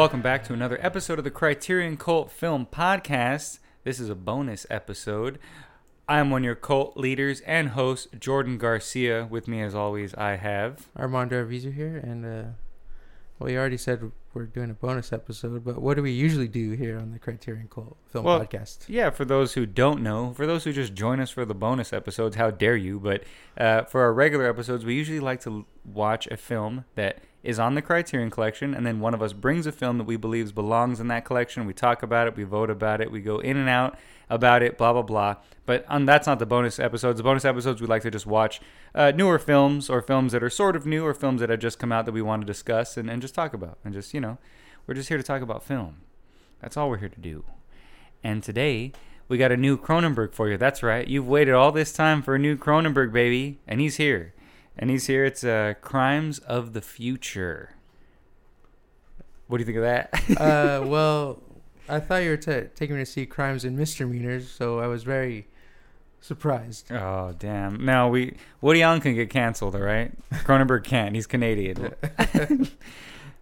Welcome back to another episode of the Criterion Cult Film Podcast. This is a bonus episode. I am one of your cult leaders and host, Jordan Garcia. With me, as always, I have. Armando Arvizu here, and uh, well, you already said we're doing a bonus episode, but what do we usually do here on the Criterion Cult Film Well, Podcast? Yeah, for those who don't know, for those who just join us for the bonus episodes, how dare you? But uh, for our regular episodes, we usually like to watch a film that is on the Criterion Collection, and then one of us brings a film that we believe belongs in that collection. We talk about it, we vote about it, we go in and out about it, blah blah blah. But um, that's not the bonus episodes. The bonus episodes we like to just watch uh, newer films or films that are sort of new or films that have just come out that we want to discuss and, and just talk about and just you know, we're just here to talk about film. That's all we're here to do. And today, we got a new Cronenberg for you. That's right. You've waited all this time for a new Cronenberg, baby. And he's here. And he's here. It's uh, Crimes of the Future. What do you think of that? uh, well, I thought you were ta taking me to see Crimes and Misdemeanors, so I was very surprised. oh, damn. No, we Woody Allen can get canceled, all right? Cronenberg can't. He's Canadian.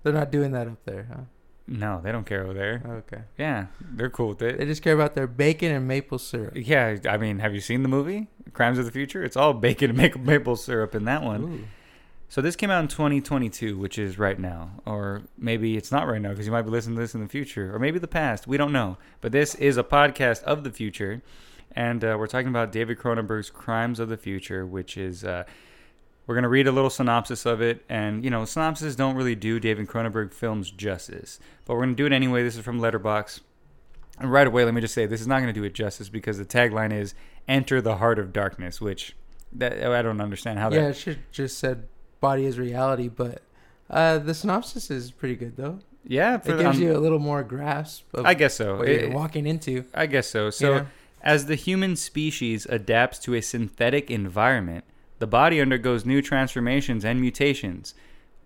They're not doing that up there, huh? No, they don't care over there. Okay. Yeah, they're cool with it. They just care about their bacon and maple syrup. Yeah, I mean, have you seen the movie Crimes of the Future? It's all bacon and maple maple syrup in that one. Ooh. So this came out in 2022, which is right now, or maybe it's not right now because you might be listening to this in the future, or maybe the past. We don't know. But this is a podcast of the future, and uh, we're talking about David Cronenberg's Crimes of the Future, which is uh, we're gonna read a little synopsis of it, and you know, synopses don't really do David Cronenberg films justice, but we're gonna do it anyway. This is from Letterboxd. And right away, let me just say this is not going to do it justice because the tagline is "Enter the Heart of Darkness," which that I don't understand how that. Yeah, it should just said body is reality, but uh, the synopsis is pretty good though. Yeah, It gives um, you a little more grasp of I guess so. what It- you're walking into. I guess so. So, Yeah. as the human species adapts to a synthetic environment, the body undergoes new transformations and mutations.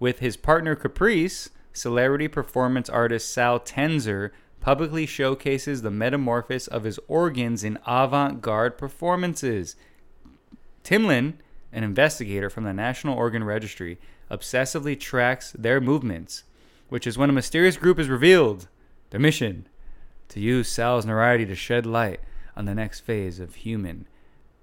With his partner Caprice, celebrity performance artist Saul Tenser publicly showcases the metamorphosis of his organs in avant garde performances. Timlin, an investigator from the National Organ Registry, obsessively tracks their movements, which is when a mysterious group is revealed. Their mission to use Saul's notoriety to shed light on the next phase of human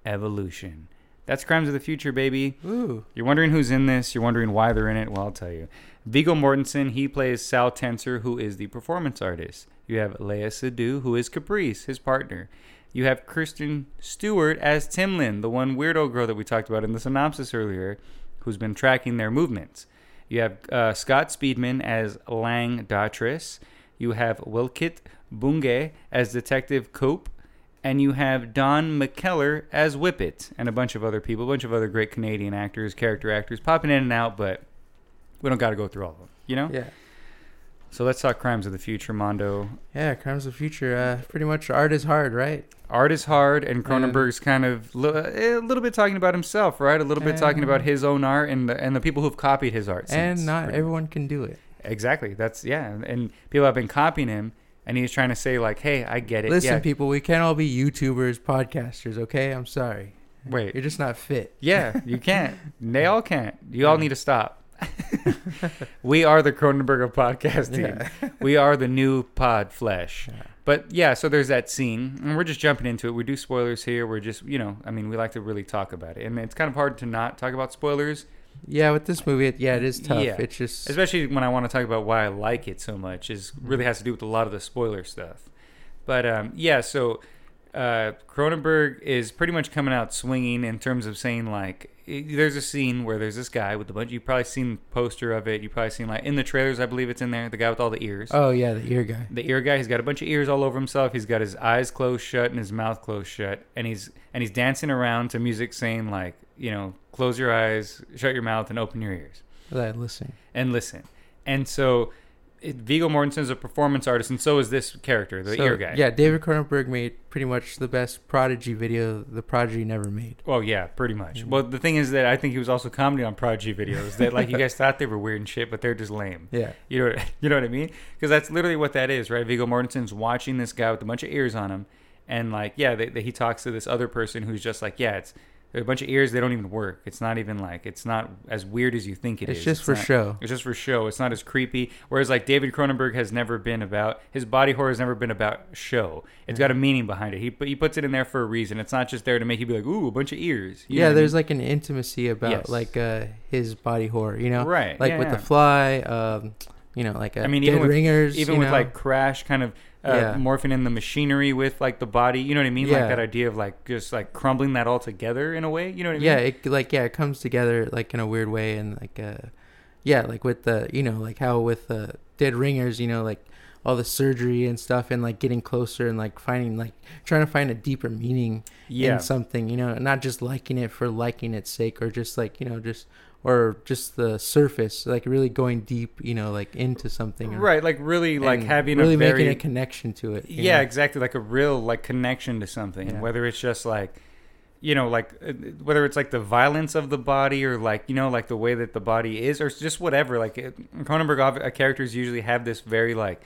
evolution. That's Crimes of the Future, baby. Ooh. You're wondering who's in this. You're wondering why they're in it. Well, I'll tell you. Viggo Mortensen, he plays Saul Tenser, who is the performance artist. You have Lea Seydoux, who is Caprice, his partner. You have Kristen Stewart as Timlin, the one weirdo girl that we talked about in the synopsis earlier, who's been tracking their movements. You have uh, Scott Speedman as Lang Dotrice. You have Welket Bungué as Detective Cope. And you have Don McKellar as Whippet, and a bunch of other people, a bunch of other great Canadian actors, character actors, popping in and out, but we don't got to go through all of them, you know? Yeah. So let's talk Crimes of the Future, Mondo. Yeah, Crimes of the Future. Uh, pretty much art is hard, right? Art is hard, and Cronenberg's kind of li- a little bit talking about himself, right? A little bit talking about his own art and the and the people who've copied his art. and not pretty everyone can do it. Exactly. That's yeah, and people have been copying him, and he's trying to say like, "Hey, I get it." Listen, yeah. people, we can't all be YouTubers, podcasters, okay? I'm sorry. Wait. You're just not fit. Yeah, you can't. they all can't. You all need to stop. We are the Cronenberg of podcasting. Yeah. we are the new pod flesh. Yeah. But yeah, so there's that scene, and we're just jumping into it. We do spoilers here. We're just, you know, I mean, we like to really talk about it, and it's kind of hard to not talk about spoilers, Yeah, with this movie, it, yeah, it is tough. Yeah. It's just especially when I want to talk about why I like it so much. Is really has to do with a lot of the spoiler stuff. But um, yeah, so uh, Cronenberg is pretty much coming out swinging in terms of saying like, there's a scene where there's this guy with a bunch. You've probably seen the poster of it. You've probably seen like in the trailers. I believe it's in there. The guy with all the ears. Oh yeah, the ear guy. the ear guy. He's got a bunch of ears all over himself. He's got his eyes closed shut and his mouth closed shut, and he's and he's dancing around to music saying like, you know, close your eyes, shut your mouth, and open your ears That listen. and listen. And so, it, Viggo Mortensen is a performance artist, and so is this character, the So, ear guy. Yeah, David Cronenberg made pretty much the best Prodigy video the Prodigy never made. Well, yeah, pretty much. Mhm. Well, the thing is that I think he was also commenting on Prodigy videos that like you guys thought they were weird and shit, but they're just lame. Yeah. You know, you know what I mean? Because that's literally what that is, right? Viggo Mortensen's watching this guy with a bunch of ears on him, and like, yeah, they, they, he talks to this other person who's just like, yeah, it's a bunch of ears. They don't even work. It's not even like it's not as weird as you think it it's is. just for not- show. It's just for show. It's not as creepy. Whereas like David Cronenberg has never been about his body horror has never been about show. It's got a meaning behind it. He he puts it in there for a reason. It's not just there to make you be like, ooh, a bunch of ears. You yeah, what I there's mean? like an intimacy about Yes. like uh his body horror, you know, right, like yeah, with yeah. the fly, um, you know, like uh, I mean, even with- ringers, even with know? like Crash, kind of uh, Yeah. morphing in the machinery with like the body. You know what I mean? Yeah. Like that idea of like just like crumbling that all together in a way. You know what I mean? yeah, it like yeah, it comes together like in a weird way, and like uh, yeah, like with the you know like how with uh, dead ringers, you know, like all the surgery and stuff, and like getting closer and like finding like trying to find a deeper meaning yeah. in something, you know, not just liking it for liking its sake, or just like you know just or just the surface, like really going deep, you know, like into something, or- Right, like really like having really a very making a connection to it. yeah know? exactly like a real like connection to something Yeah. whether it's just like you know like uh, whether it's like the violence of the body or like you know like the way that the body is or just whatever like cronenberg uh, characters usually have this very like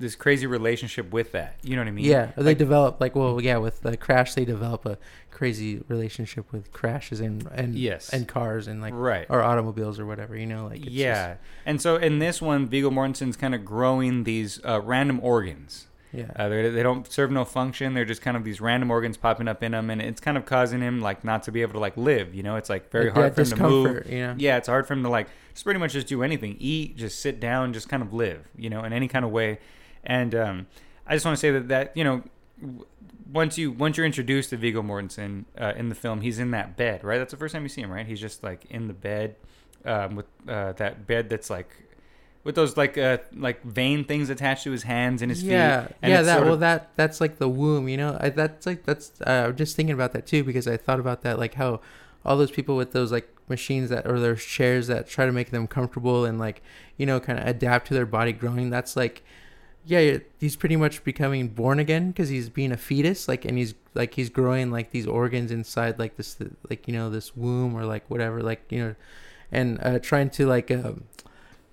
this crazy relationship with that you know what i mean Yeah, they Like- develop like well, yeah, with the Crash, they develop a crazy relationship with crashes and and Yes. and cars and like right or automobiles or whatever, you know, like it's yeah and so in this one viggo mortensen's kind of growing these uh, random organs yeah, Uh, they they don't serve no function. They're just kind of these random organs popping up in him, and it's kind of causing him like not to be able to like live. You know, it's like very Like, hard for him to move. You know, Yeah, it's hard for him to like just pretty much just do anything, eat, just sit down, just kind of live. You know, in any kind of way. And um, I just want to say that that you know. Once you once you're introduced to Viggo Mortensen uh, in the film, he's in that bed, right? That's the first time you see him, right? He's just like in the bed um, with uh, that bed that's like with those like uh, like vein things attached to his hands and his yeah, feet. And yeah. That well, of- that that's like the womb, you know. I, that's like that's. Uh, I'm just thinking about that too because I thought about that, like how all those people with those like machines that or those chairs that try to make them comfortable and like you know kind of adapt to their body growing. That's like yeah, he's pretty much becoming born again because he's being a fetus, like, and he's like he's growing like these organs inside like this, like you know, this womb or like whatever, like you know, and uh, trying to like, um,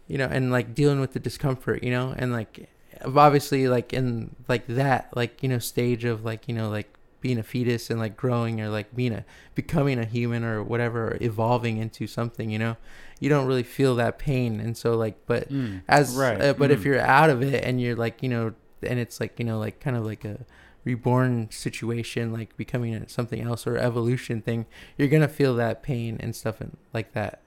you know, and like dealing with the discomfort, you know, and like obviously like in like that like you know stage of like you know like being a fetus and like growing or like being a becoming a human or whatever or evolving into something you know you don't really feel that pain and so like but Mm, as right. uh, but if Mm. you're out of it and you're like you know and it's like you know like kind of like a reborn situation like becoming something else or evolution thing you're gonna feel that pain and stuff and like that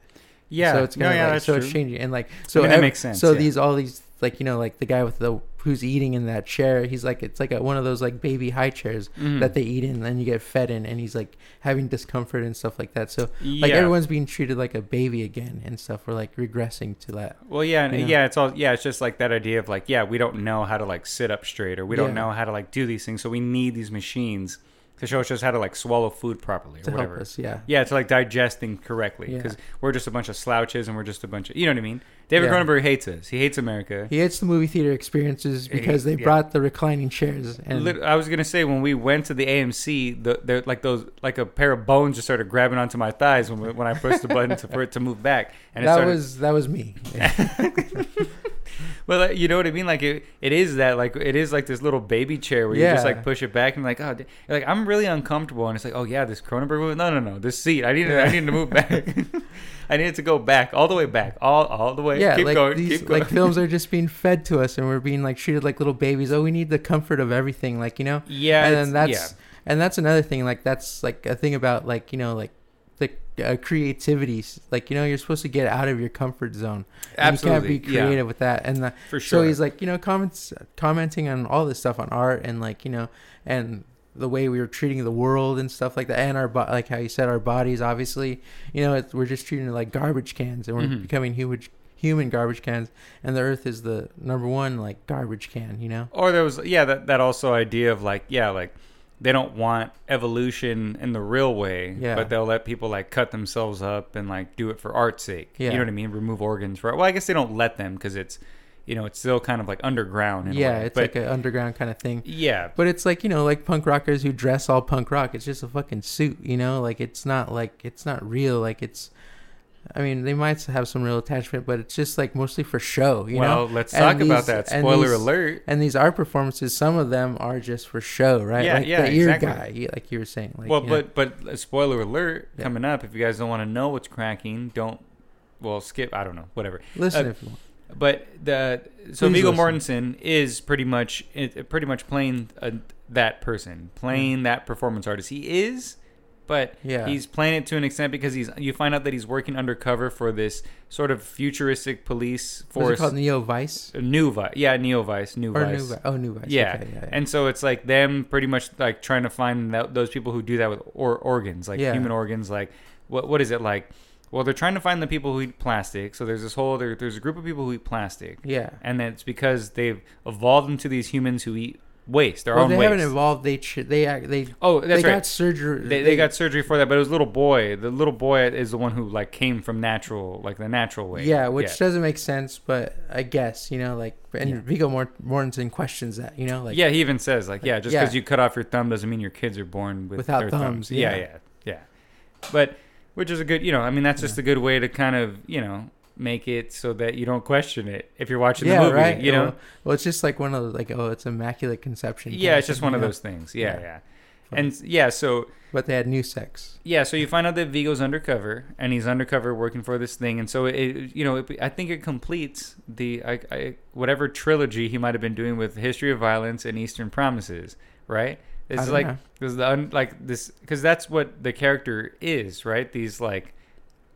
yeah, so it's no, gonna yeah, like, so true. it's changing and like so mean, that ev- makes sense, so yeah. these all these like you know like the guy with the who's eating in that chair he's like it's like a, one of those like baby high chairs Mhm. that they eat in and then you get fed in and he's like having discomfort and stuff like that so yeah. like everyone's being treated like a baby again and stuff we're like regressing to that Well, yeah, and know? yeah, it's all yeah. It's just like that idea of like, yeah, we don't know how to like sit up straight, or we don't Yeah. know how to like do these things, so we need these machines to show us how to like swallow food properly or to whatever. help us yeah Yeah, to like digest things correctly Yeah. because we're just a bunch of slouches and we're just a bunch of you know what I mean. David Yeah. Cronenberg hates us. He hates America. he hates the movie theater experiences He- because they yeah. brought the reclining chairs and I was gonna say when we went to the AMC, the, the like those like a pair of bones just started grabbing onto my thighs when when I pushed the button to, for it to move back, and it that started, was that was me Well, like, you know what I mean? Like it, it is that like it is like this little baby chair where you just like push it back and like oh, like I'm really uncomfortable and it's like oh yeah, this Cronenberg movie. No, no, no, this seat. I needed, I Yeah. needed to move back. I needed to go back all the way back, all all the way. yeah keep like going, these like films are just being fed to us and we're being like treated like little babies oh we need the comfort of everything like you know yeah, and then that's yeah. and that's another thing like that's like a thing about like you know like the uh, creativity like you know you're supposed to get out of your comfort zone. Absolutely you can't be yeah, creative with that. And the, for sure. so he's like you know comments commenting on all this stuff on art and like you know and the way we were treating the world and stuff like that and our bo- like how you said our bodies obviously you know it's, we're just treating it like garbage cans and we're Mhm. becoming huge human garbage cans. And the earth is the number one like garbage can you know? Or there was yeah that that also idea of like yeah like they don't want evolution in the real way Yeah. but they'll let people like cut themselves up and like do it for art's sake you know what i mean remove organs for well i guess they don't let them because it's you know it's still kind of like underground yeah it's but like an underground kind of thing yeah But it's like you know, like punk rockers who dress all punk rock. It's just a fucking suit, you know. Like it's not like it's not real. Like it's I mean, they might have some real attachment, but it's just like mostly for show, you well, know. let's And talk about these- that. and Spoiler these- alert. And these art performances, some of them are just for show, right? Yeah, like yeah, the ear exactly. guy, like you were saying. Like, well, you know. but but uh, spoiler alert Yeah. coming up. If you guys don't want to know what's cracking, don't. Well, skip. I don't know. Whatever. listen uh, if you want. But the so Please Viggo. Mortensen is pretty much pretty much playing uh, that person, playing that performance artist. He is, but Yeah. he's playing it to an extent because he's you find out that he's working undercover for this sort of futuristic police What's it force. called? Neo Vice Uh, New Vice, yeah, Neo Vice, New or Vice. New? Oh, New Vice. Yeah. Okay, yeah, yeah. And so it's like them pretty much like trying to find that, those people who do that with or, organs, like human organs. Like, what what is it like? Well, they're trying to find the people who eat plastic. So there's this whole other there's a group of people who eat plastic, yeah. and then it's because they've evolved into these humans who eat waste, their Well, own they waste. haven't evolved. They ch- they they oh, that's they right. got surgery. they, they got surgery for that, but it was a little boy. The little boy is the one who like came from natural, like the natural way. Yeah, which doesn't make sense, but I guess you know, like, and Yeah. Viggo Mort- Mortensen questions that, you know, like, yeah, he even says like, yeah, just Yeah. because you cut off your thumb doesn't mean your kids are born with Without their thumbs. thumbs, Yeah, yeah. yeah, yeah. But which is a good, you know, I mean, that's just Yeah. a good way to kind of, you know, make it so that you don't question it if you're watching yeah, the movie. right. You know, Well, well, it's just like one of those, like, oh, it's immaculate conception. yeah, it's just one of know? those things. Yeah, Yeah. yeah. And yeah, so But they had new sex. yeah, so you find out that Viggo's undercover, and he's undercover working for this thing, and so it, you know, it, I think it completes the I, I, whatever trilogy he might have been doing with History of Violence and Eastern Promises, right? It's like know. this is the un, like this because that's what the character is, right? These like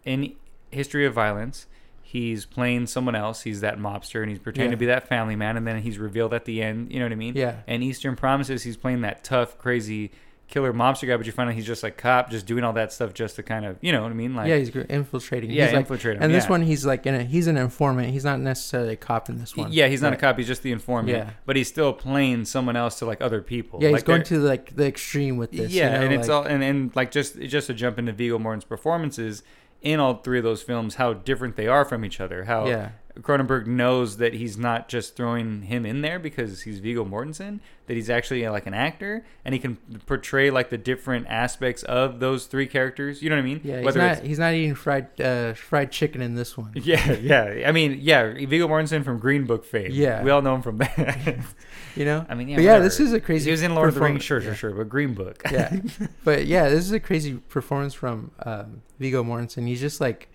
in History of Violence, he's playing someone else. He's that mobster, and he's pretending to be that family man, and then he's revealed at the end. You know what I mean? Yeah. And Eastern Promises, he's playing that tough, crazy killer mobster guy, but you find out he's just like cop, just doing all that stuff just to kind of, you know what I mean? Like, yeah, he's infiltrating. yeah, he's like, infiltrate him. and this yeah. one, he's like, in a, he's an informant. He's not necessarily a cop in this one. yeah, he's not a cop. He's just the informant. Yeah. But he's still playing someone else to like other people. Yeah, he's going to like the extreme with this. yeah, you know, and it's like- all and, and like just just to jump into Viggo Mortensen's performances in all three of those films, how different they are from each other. How Yeah. Cronenberg knows that he's not just throwing him in there because he's Viggo Mortensen, that he's actually uh, like an actor and he can portray like the different aspects of those three characters. You know what I mean? Yeah, he's Whether not. it's He's not eating fried uh, fried chicken in this one. yeah, yeah. I mean, yeah, Viggo Mortensen from Green Book fame. Yeah. we all know him from that. You know. I mean, yeah, but yeah, whatever. this is a crazy. He was in Lord of the Rings, sure, performance- sure, sure, but Green Book. Yeah, yeah. but yeah, this is a crazy performance from um, Viggo Mortensen. He's just like,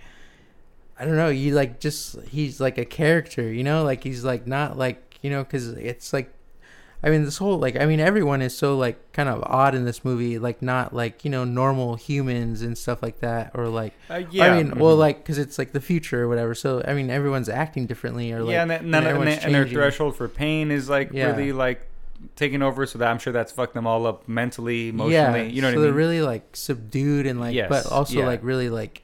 I don't know. You like just he's like a character. You know, like he's like not like you know because it's like. I mean, this whole like I mean, everyone is so like kind of odd in this movie, like not like you know normal humans and stuff like that, or like Uh, yeah, I mean, well, mhm. like because it's like the future or whatever. So I mean, everyone's acting differently, or like yeah, and, that, and, everyone's and their threshold for pain is like Yeah. really like taking over. So that I'm sure that's fucked them all up mentally, emotionally. yeah, you know so what I they're really like subdued and like, Yes, but also yeah. like really like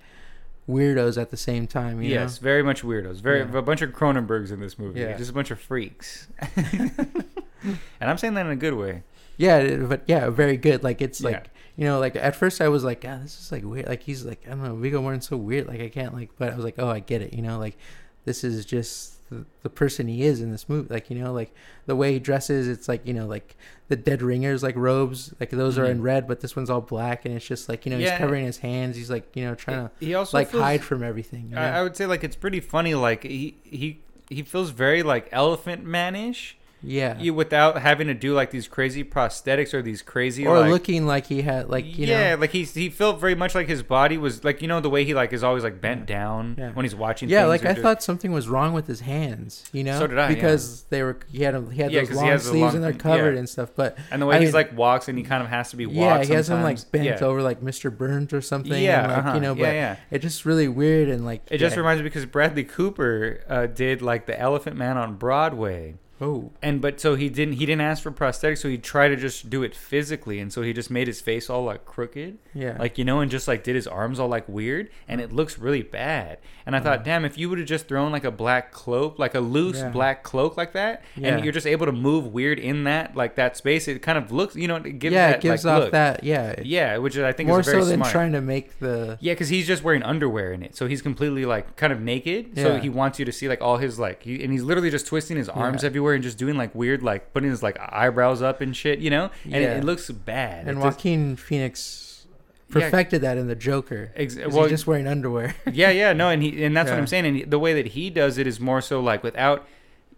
weirdos at the same time. You yes, very much weirdos. Very Yeah. a bunch of Cronenbergs in this movie. Yeah. Just a bunch of freaks. and I'm saying that in a good way. Yeah, but yeah, very good. Like it's Yeah. like you know, like at first I was like, ah, this is like weird. Like he's like I don't know, Viggo Mortensen's so weird. Like I can't like, but I was like, oh, I get it. You know, like this is just the, the person he is in this movie. Like you know, like the way he dresses, it's like you know, like the dead ringers like robes, like those are in Mhm. red, but this one's all black, and it's just like you know, Yeah. he's covering his hands. He's like you know trying to He also like feels- hide from everything. You know? I, I would say like it's pretty funny. Like he he he feels very like Elephant Manish. Yeah. You without having to do like these crazy prosthetics or these crazy or like, looking like he had like you yeah, know like he's he felt very much like his body was like you know the way he like is always like bent down Yeah. when he's watching. yeah like i just- thought something was wrong with his hands you know So did I, yeah. because they were he had a, he had Yeah, those he long sleeves long- and they're covered yeah. and stuff but and the way I he's mean- like walks and he kind of has to be walked. yeah he has him like bent yeah. over like mr burns or something Yeah, and, like, uh-huh. you know Yeah, but yeah. it's just really weird and like It just reminds me because Bradley Cooper uh, did like the Elephant Man on Broadway. Oh And but so he didn't he didn't ask for prosthetics, so he tried to just do it physically, and so he just made his face all like crooked, yeah like you know, and just like did his arms all like weird, and it looks really bad. And I thought, uh-huh. damn, if you would have just thrown like a black cloak, like a loose Yeah. black cloak like that, Yeah. and you're just able to move weird in that like that space, it kind of looks, you know, it gives yeah that, it gives like, off look. that yeah yeah, which I think more is very so than smart. trying to make the Yeah, because he's just wearing underwear in it, so he's completely like kind of naked. So Yeah. he wants you to see like all his like, he, and he's literally just twisting his arms Yeah. everywhere and just doing like weird like putting his like eyebrows up and shit, you know. And Yeah. it, it looks bad. and It joaquin phoenix perfected that in the Joker. Ex- well, he's just wearing underwear. yeah, yeah, no, and he and that's what I'm saying. And he- the way that he does it is more so like without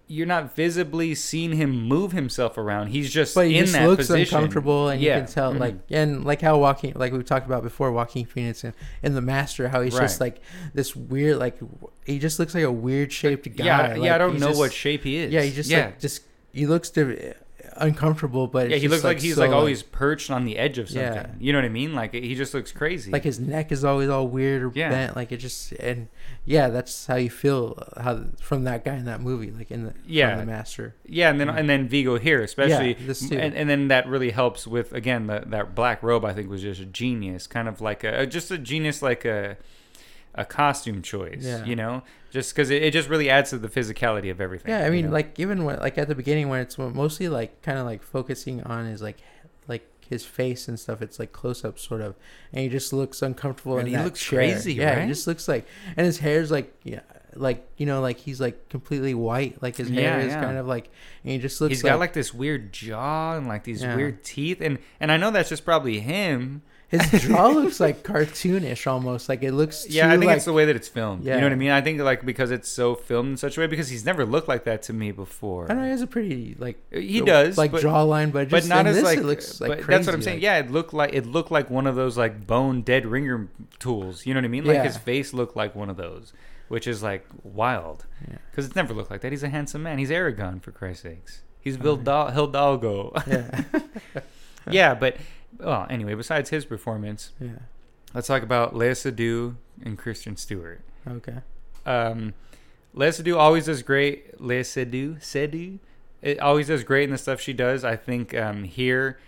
you're not visibly seeing him move himself around. He's just but he in just that looks position. uncomfortable, and Yeah. you can tell, Mhm. like, and like how walking, like we talked about before, Joaquin Phoenix in, in the Master, how he's just like this weird, like he just looks like a weird shaped guy. yeah, like, yeah. I don't know just- what shape he is. Yeah, he just yeah. like just he looks diff- uncomfortable, but yeah, he looks like, he's so, like always perched on the edge of something. Yeah. You know what I mean? Like he just looks crazy. like his neck is always all weird or Yeah. bent. Like it just and yeah, that's how you feel how from that guy in that movie, like in the Yeah. the Master. yeah, and then mm-hmm. and then Viggo here, especially, Yeah, this too. and, and then that really helps with again the, that black robe. I think was just a genius, kind of like a just a genius, like a a costume choice. Yeah. You know, just because it, it just really adds to the physicality of everything. Yeah, I you mean, know? like even when like at the beginning when it's mostly like kind of like focusing on his like like his face and stuff. It's like close up sort of, and he just looks uncomfortable. And he looks chair. crazy, Yeah, right? he just looks like, and his hair's like yeah. Like you know, like he's like completely white. Like his hair Yeah, is yeah. kind of like, and he just looks. He's got like this weird jaw and like these Yeah. weird teeth, and and I know that's just probably him. his jaw looks like cartoonish almost. Like it looks. Yeah, I think like, it's the way that it's filmed. Yeah. You know what I mean? I think like because it's so filmed in such a way because he's never looked like that to me before. I know he has a pretty like uh, He does, like but- jawline, but but not as this, like. it looks like crazy. that's what I'm saying. like- Yeah, it looked like it looked like one of those like bone dead ringer tools. You know what I mean? Like his face looked like one of those, which is like wild Yeah. because it's never looked like that. He's a handsome man. He's Aragorn for Christ's sakes. He's Oh, Vildal- Hidalgo. yeah, yeah, but well, anyway. Besides his performance, yeah. let's talk about Lea Seydoux and Kristen Stewart. Okay. Um, Lea Seydoux always does great. Lea Seydoux, Seydoux, it always does great in the stuff she does. I think um, here,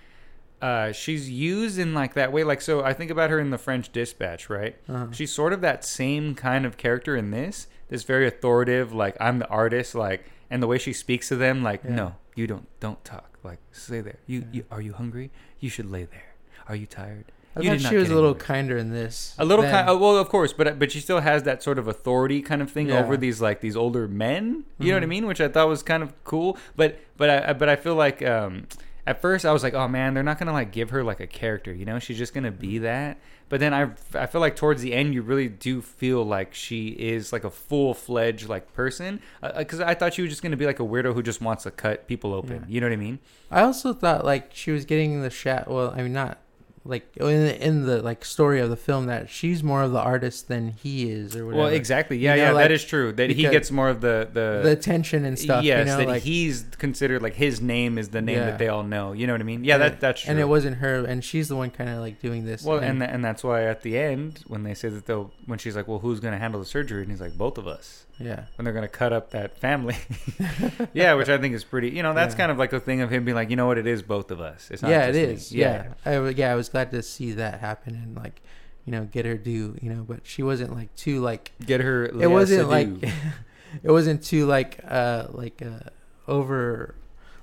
uh, she's used in like that way. Like so, I think about her in the French Dispatch, right? Uh-huh. She's sort of that same kind of character in this. This very authoritative, like I'm the artist, like, and the way she speaks to them, like, Yeah. no, you don't, don't talk. Like, stay there. You, Yeah. you, are you hungry? You should lay there. Are you tired? I You thought she was a little kinder in this. A little kind, oh, well, of course, but but she still has that sort of authority kind of thing Yeah. over these like these older men. You know what I Mhm. mean? Which I thought was kind of cool. But but I but I feel like um, at first I was like, oh man, they're not gonna like give her like a character. You know, she's just gonna be mm-hmm. that. But then I I feel like towards the end you really do feel like she is like a full fledged like person uh, uh, because I thought she was just gonna be like a weirdo who just wants to cut people open. Yeah. You know what I mean? I also thought like she was getting the shot. Well, I mean not like in the, in the like story of the film that she's more of the artist than he is or whatever. Well, exactly. Yeah, You know, yeah, like, that is true. That he gets more of the the The attention and stuff. Yes, you know, that like, he's considered like his name is the name Yeah. that they all know. You know what I mean? Yeah, and that that's true. And it wasn't her, and she's the one kind of like doing this. well, and tha- and that's why at the end when they say that they'll when she's like, well, who's gonna handle the surgery? And he's like, both of us. Yeah, When they're gonna cut up that family. yeah, which I think is pretty. You know, that's Yeah. kind of like a thing of him being like, you know what, it is both of us. It's not yeah, it me." is. Yeah, I yeah, I was glad to see that happen and like, you know, get her due. You know, but she wasn't like too like Get her. it wasn't like it wasn't too like uh like uh over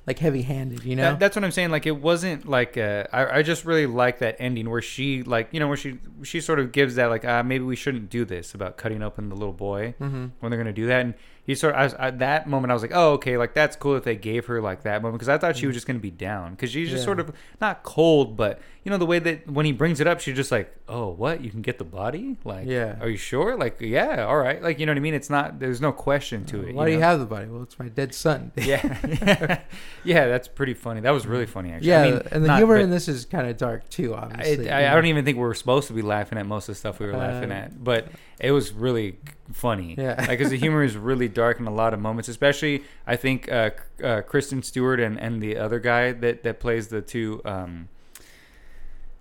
like heavy handed. You know, That, that's what I'm saying. Like it wasn't like uh, I I just really like that ending where she like you know where she she sort of gives that like uh, maybe we shouldn't do this about cutting open the little boy mm-hmm. when they're gonna do that and he sort of I was, at that moment I was like oh okay like that's cool if they gave her like that moment because I thought she was mm-hmm. just gonna be down because she's just Yeah. sort of not cold but you know the way that when he brings it up she's just like oh what you can get the body like Yeah. are you sure like yeah all right like you know what I mean it's not there's no question to it uh, Why do you know? have the body? Well, it's my dead son. yeah yeah that's pretty funny that was really mm. funny actually yeah, I mean, and the not- humor but- in this is kind of dark too. Obviously, I, I, I don't even think we were supposed to be laughing at most of the stuff we were laughing Uh, at, but it was really funny. Yeah. like because the humor is really dark in a lot of moments, especially I think uh, uh, Kristen Stewart and, and the other guy that that plays the two. Um,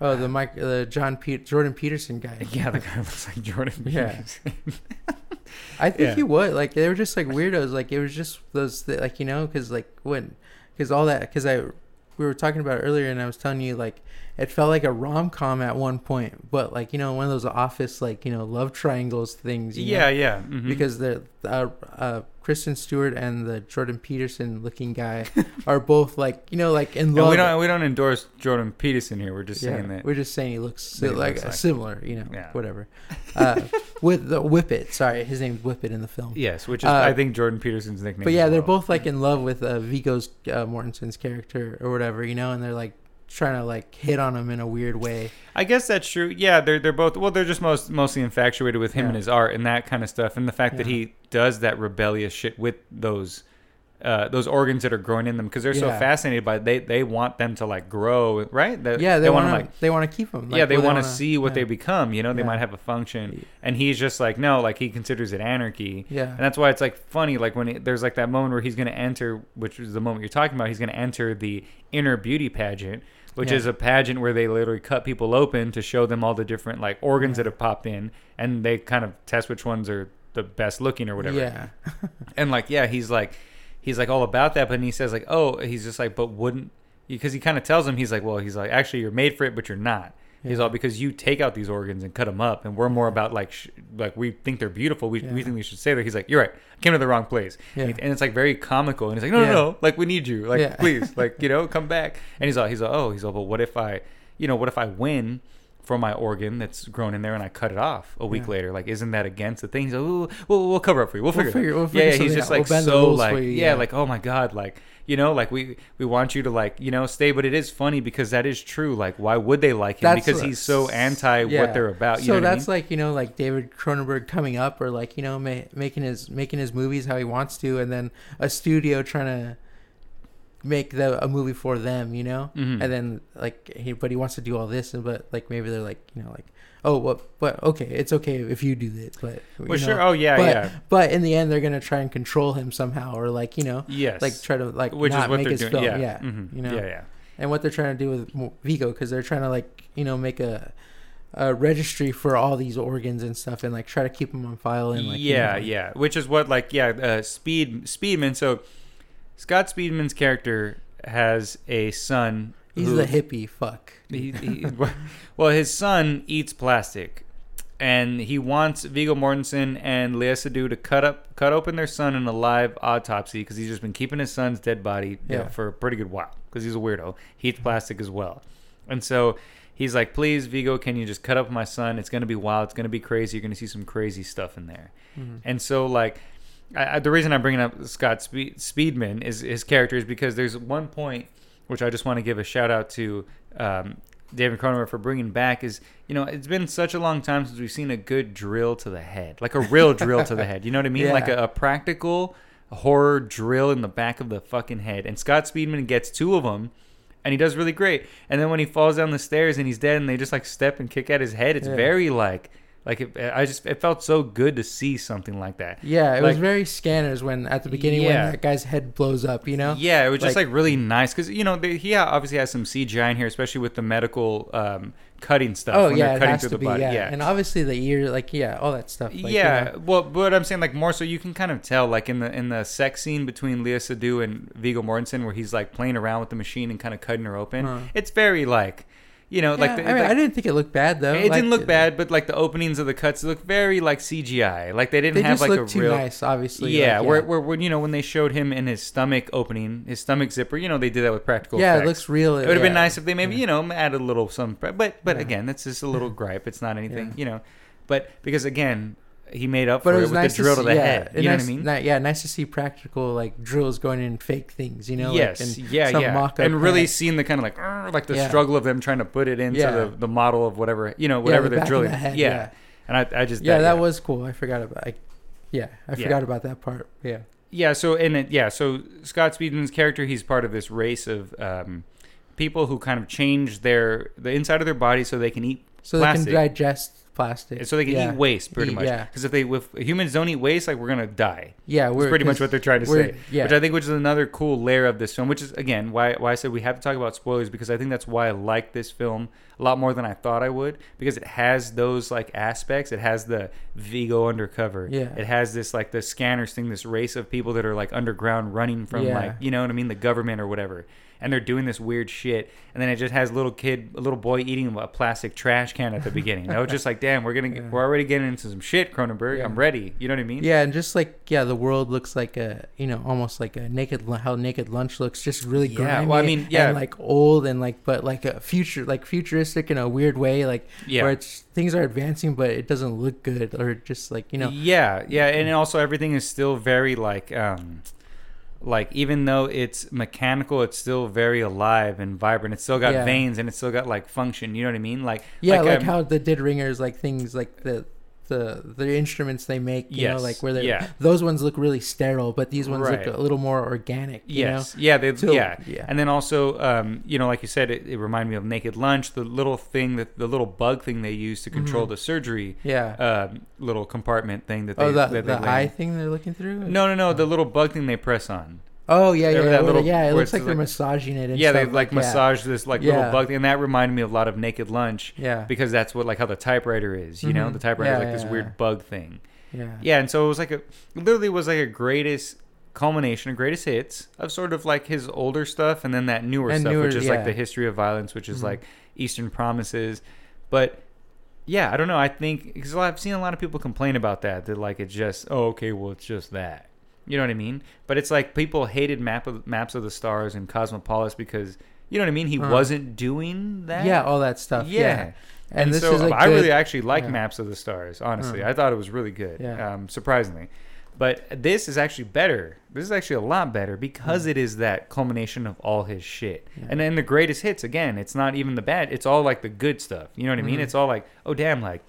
Oh, the Mike, the John Pete, Jordan Peterson guy. yeah, the guy looks like Jordan. Yeah. I think Yeah. he would like they were just like weirdos. Like it was just those th- like you know because like when because all that because I we were talking about earlier and I was telling you like it felt like a rom com at one point, but like you know one of those office like you know love triangles things. You yeah, know? yeah. mhm. Because the uh, uh, Kristen Stewart and the Jordan Peterson looking guy are both like you know like in And love. we don't we don't endorse Jordan Peterson here. We're just yeah, saying that. we're just saying he looks like, looks like- similar, you know, Yeah. whatever. Uh, with the Whippet, sorry, his name's Whippet in the film. Yes, which is Uh, I think Jordan Peterson's nickname. But yeah, as they're both like in love with uh, Viggo's uh, Mortensen's character or whatever, you know, and they're like trying to like hit on him in a weird way. I guess that's true. Yeah, they're they're both well, they're just most mostly infatuated with him Yeah. and his art and that kind of stuff, and the fact that he does that rebellious shit with those. Uh, those organs that are growing in them because they're so fascinated by it, they they want them to like grow right They- Yeah, they, wanna, want to they want to keep him. yeah they want to see what they become you know they Yeah. might have a function and he's just like no like he considers it anarchy Yeah. and that's why it's like funny like when he, there's like that moment where he's going to enter which is the moment you're talking about he's going to enter the inner beauty pageant which Yeah. is a pageant where they literally cut people open to show them all the different like organs that have popped in and they kind of test which ones are the best looking or whatever Yeah. and like yeah he's like he's like all about that but he says like oh he's just like but wouldn't because he kind of tells him he's like well he's like actually you're made for it but you're not. He's all because you take out these organs and cut them up and we're more about like sh- like we think they're beautiful we, we think we should stay there he's like you're right i came to the wrong place. Yeah. and it's like very comical and he's like no Yeah. no no like we need you like Yeah. please like you know come back. And he's all he's like oh he's all but what if i you know what if i win for my organ that's grown in there and I cut it off a week Yeah. later. Like, isn't that against the thing? He's like, "Ooh, we'll, we'll cover up for you. We'll We'll figure, it out." we'll yeah, figure yeah, he's just out. We'll like so like, you, yeah, yeah. like, oh my God, like, you know, like we, we want you to like, you know, stay, but it is funny because that is true. Like, why would they like him? That's because he's so anti Yeah. what they're about. You so know what I that's mean? like you know like David Cronenberg coming up or like you know ma- making his making his movies how he wants to, and then a studio trying to make the a movie for them, you know, Mhm. and then like he but he wants to do all this, and but like maybe they're like you know like oh well but okay it's okay if you do it, but you Well, know, sure. Oh, yeah, but, yeah. But in the end, they're gonna try and control him somehow, or like you know, Yes. like try to like Which not make his doing. film. Yeah. Yeah, Mhm. you know, Yeah, yeah. and what they're trying to do with Viggo because they're trying to like you know make a, a registry for all these organs and stuff and like try to keep them on file and like you yeah, know, yeah. Which is what like yeah, uh, Speed Speedman. So Scott Speedman's character has a son. he's who- the hippie fuck he, he, well, his son eats plastic, and he wants Viggo Mortensen and Lea Seydoux to cut up, cut open their son in a live autopsy because he's just been keeping his son's dead body Yeah. for a pretty good while because he's a weirdo. He eats plastic as well, and so he's like, "Please, Viggo, can you just cut up my son? It's gonna be wild. It's gonna be crazy. You're gonna see some crazy stuff in there." Mm-hmm. And so, like, I, I, the reason I'm bringing up Scott Spe- Speedman is his character is because there's one point which I just want to give a shout out to um, David Cronenberg for bringing back is you know it's been such a long time since we've seen a good drill to the head, like a real drill to the head. You know what I mean? Yeah. Like a, a practical horror drill in the back of the fucking head. And Scott Speedman gets two of them. And he does really great. And then when he falls down the stairs and he's dead, and they just like step and kick at his head, it's Yeah. very like, like it, I just it felt so good to see something like that. yeah it was very scanners when at the beginning Yeah. when that guy's head blows up you know Yeah, it was just Like- like really nice because you know they, he obviously has some CGI in here, especially with the medical um, cutting stuff. oh when yeah cutting through to the be body. yeah. Yeah, and obviously the ear like yeah all that stuff like, you yeah. know. Well, but I'm saying like more so you can kind of tell like in the in the sex scene between Lea Seydoux and Viggo Mortensen where he's like playing around with the machine and kind of cutting her open. Huh. It's very like, you know, like the, I, mean, like- I didn't think it looked bad though it Like, didn't look bad, but like the openings of the cuts look very like CGI. Like they didn't they have just like a too real nice obviously yeah, like, where, where when you know when they showed him in his stomach opening, his stomach zipper, you know they did that with practical yeah effects. it looks real It would have been nice if they maybe Yeah. you know added a little some, but but Yeah. again, that's just a little gripe. It's not anything, Yeah. you know. But because again, he made up but for it it, was with nice the drill to to, the yeah, head. and You know nice, what I mean? ni- yeah, nice to see practical like drills going in fake things. You know, like, yes, and yeah, some yeah, and really seeing the kind of like like the Yeah. struggle of them trying to put it into Yeah. the, the model of whatever you know whatever the they're drilling. the head, yeah. and I, I just yeah, that was cool. I forgot about. I, yeah, I forgot about that part. Yeah, Yeah, so in it, yeah, so Scott Speedman's character, he's part of this race of um, people who kind of change their the inside of their body so they can eat so Plastic. they can digest plastic. so they can yeah. eat waste pretty Eat- much. yeah. Because if they if humans don't eat waste, like we're gonna die. Yeah, That's we're pretty much what they're trying to say. Yeah, Which I think which is another cool layer of this film, which is again why why I said we have to talk about spoilers because I think that's why I like this film a lot more than I thought I would because it has those like aspects. It has the Viggo undercover. Yeah. It has this like the scanners thing, this race of people that are like underground running from Yeah. like you know what I mean, the government or whatever. And they're doing this weird shit, and then it just has little kid, a little boy eating a plastic trash can at the beginning. I was just like, "Damn, we're gonna, get, Yeah. we're already getting into some shit, Cronenberg. Yeah. I'm ready." You know what I mean? yeah, and just like yeah, the world looks like a you know almost like a naked how naked lunch looks, just really Yeah, grimy. well, I mean, yeah. and like old and like but like a future like futuristic in a weird way, like Yeah. where it's things are advancing but it doesn't look good or just like you know yeah yeah and also everything is still very like um like even though it's mechanical, it's still very alive and vibrant. It's still got Yeah. veins and it's still got like function. You know what I mean? Like Yeah, like, um, how the dead ringers, like things like the the the instruments they make, you know, like where they yeah. those ones look really sterile, but these ones Right. look a little more organic. You Yes. Yeah. They, So, yeah. yeah. And then also, um, you know, like you said, it, it reminded me of Naked Lunch. The little thing that the little bug thing they use to control Mhm. the surgery, Yeah. um, little compartment thing that they oh, the that they the eye thing they're looking through. No, no, no. The little bug thing they press on. Oh yeah, yeah, yeah. that little- yeah, it looks like they're like- massaging it. Yeah, they stuff, like yeah. massage this like little bug and that reminded me a lot of Naked Lunch Yeah. because that's what like how the typewriter is. You know, Mhm. the typewriter is Yeah, like this yeah, weird bug thing. Yeah. Yeah, and so it was like a literally was like a greatest culmination of greatest hits of sort of like his older stuff and then that newer And stuff newer, which is like the history of violence which is Mhm. like eastern promises but yeah i don't know i think because i've seen a lot of people complain about that that like it's just oh okay well it's just that you know what i mean but it's like people hated map of, maps of the stars and cosmopolis because you know what i mean he Uh-huh. wasn't doing that Yeah, all that stuff. yeah. Yeah. And, this so I good- really actually like yeah. Maps of the Stars. Honestly, Uh. I thought it was really good. Yeah. Um, surprisingly, but this is actually better. This is actually a lot better because Mm. it is that culmination of all his shit. And then the greatest hits again. It's not even the bad. It's all like the good stuff. You know what I mean? Mhm. It's all like, oh damn, like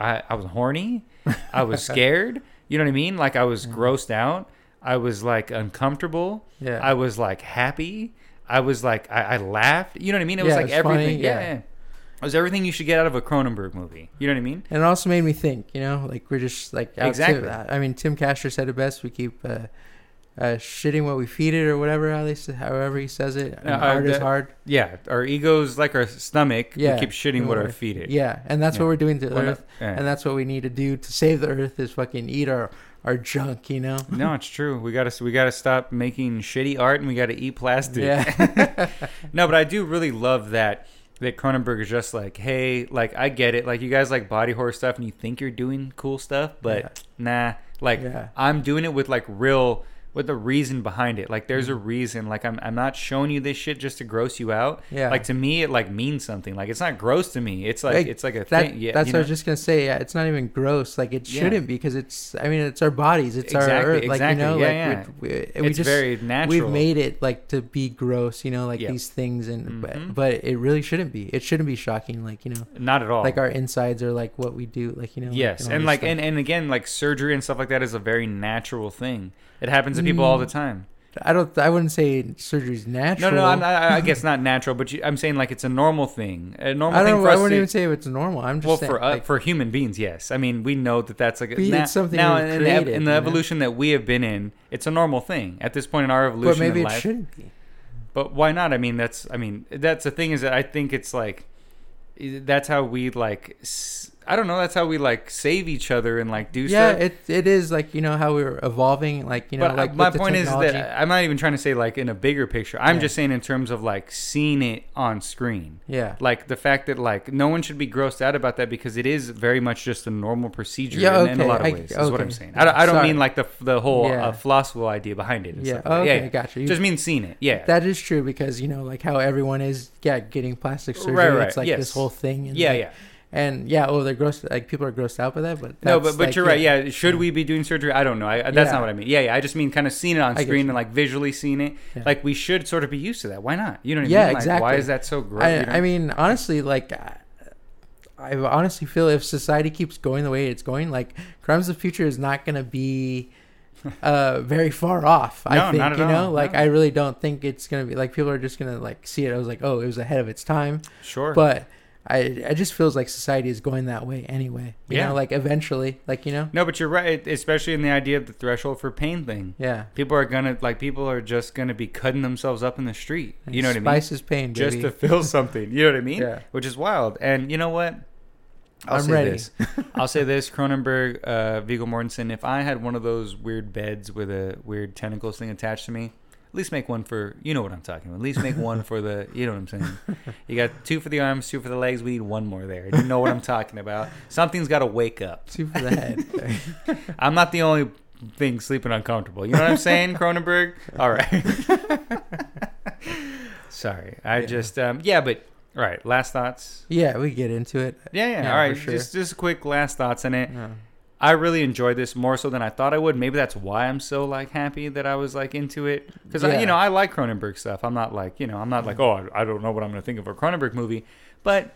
I I was horny, I was scared. You know what I mean? Like I was grossed out. I was like uncomfortable. Yeah. I was like happy. I was like I, I laughed. You know what I mean? It was Yeah, like it's funny, everything. yeah. yeah. It was everything you should get out of a Cronenberg movie. You know what I mean? And it also made me think, you know, like we're just like out Exactly. I mean, Tim Castor said it best. We keep uh, uh, shitting what we feed it, or whatever how they say, however he says it. Uh, hard is hard. Yeah, our ego's like our stomach. Yeah, we keep shitting what our feet it. Yeah, and that's Yeah. what we're doing to the no- Earth, yeah. and that's what we need to do to save the Earth is fucking eat our our junk, you know. no, it's true. We gotta we gotta stop making shitty art and we gotta eat plastic. Yeah. no, but I do really love that that Cronenberg is just like, hey, like I get it. Like you guys like body horror stuff and you think you're doing cool stuff, but nah. Like Yeah. I'm doing it with like real with a reason behind it. Like there's a Mm-hmm. reason. Like I'm I'm not showing you this shit just to gross you out. Yeah. Like to me it like means something. Like it's not gross to me. It's like Like, it's like a That, thing. Yeah. that's what I was just gonna say. Yeah, it's not even gross. Like it shouldn't be because it's. I mean, it's our bodies. It's our Exactly, Earth. Like exactly. you know, Yeah, like yeah. We, we, we it's just very natural. we've made it like to be gross. You know, like Yeah. these things, and Mhm. but, but it really shouldn't be. It shouldn't be shocking. Like you know, not at all. like our insides are like what we do. Like you know. yes, all and this like stuff. and, and again like surgery and stuff like that is a very natural thing. It happens to people all the Mm, time. I don't. I wouldn't say surgery's natural. no, I'm I I guess not natural, but you, I'm saying like it's a normal thing. A normal I thing don't. for I us wouldn't to- even say it's normal. I'm just well, saying, for uh, like, for human beings, yes. I mean, we know that that's like a, it's something now in, the, in the evolution that we have been in. It's a normal thing at this point in our evolution. but maybe it life. shouldn't be. But why not? I mean, that's I mean, that's the thing is that I think it's like that's how we like s- I don't know, that's how we like save each other and like do Yeah, stuff. it it is like you know how we're evolving. Like you know, but uh, like my point is that I'm not even trying to say like in a bigger picture. I'm Yeah. just saying in terms of like seeing it on screen. yeah. Like the fact that like no one should be grossed out about that because it is very much just a normal procedure Yeah, in, in a lot of I- ways. Is what I'm saying. I don't, I don't Sorry. mean like the the whole Yeah. uh, philosophical idea behind it. And Yeah. stuff like okay, gotcha. You- Just means seeing it. Yeah. That is true because you know, like how everyone is, yeah, getting plastic surgery. Right, right, It's like yes. this whole thing. And yeah, like- yeah. And yeah, oh, they're gross. Like people are grossed out by that, but No, but but like, you're right. Yeah, should we be doing surgery? I don't know. I, that's Yeah. not what I mean. Yeah, yeah. I just mean kind of seeing it on I screen and like visually seeing it. Yeah. Like we should sort of be used to that. Why not? You know what I Yeah, mean? Like, Why is that so great? I, you know? I mean, honestly, like I, honestly feel if society keeps going the way it's going, like Crimes of the Future is not going to be uh very far off. No, I think not at you know, all, like no. I really don't think it's going to be like people are just going to like see it. I was like, oh, it was ahead of its time, sure. but. I, it just feels like society is going that way anyway. You Yeah. know, like eventually, like you know, no, but you're right. Especially in the idea of the threshold for pain thing. yeah. People are gonna like people are just gonna be cutting themselves up in the street. You know what I mean? Spice is pain, Just to feel something. You know what I mean? Yeah. Which is wild. And you know what? I'll I'm say ready. this. I'll say this. Cronenberg, uh, Viggo Mortensen. If I had one of those weird beds with a weird tentacles thing attached to me, at least make one for you know what I'm talking about. At least make one for the you know what I'm saying. You got two for the arms, two for the legs. We need one more there. You know what I'm talking about. Something's got to wake up. Two for the head. I'm not the only thing sleeping uncomfortable. You know what I'm saying, Cronenberg? All right. Sorry, I Yeah. just um, yeah, but all right. Last thoughts. yeah, we get into it. Yeah, yeah. Yeah, all right, sure. just just quick last thoughts on it. Yeah. I really enjoyed this more so than I thought I would. Maybe that's why I'm so like happy that I was like into it because Yeah. you know I like Cronenberg stuff. I'm not like you know I'm not like oh I, I don't know what I'm going to think of a Cronenberg movie, but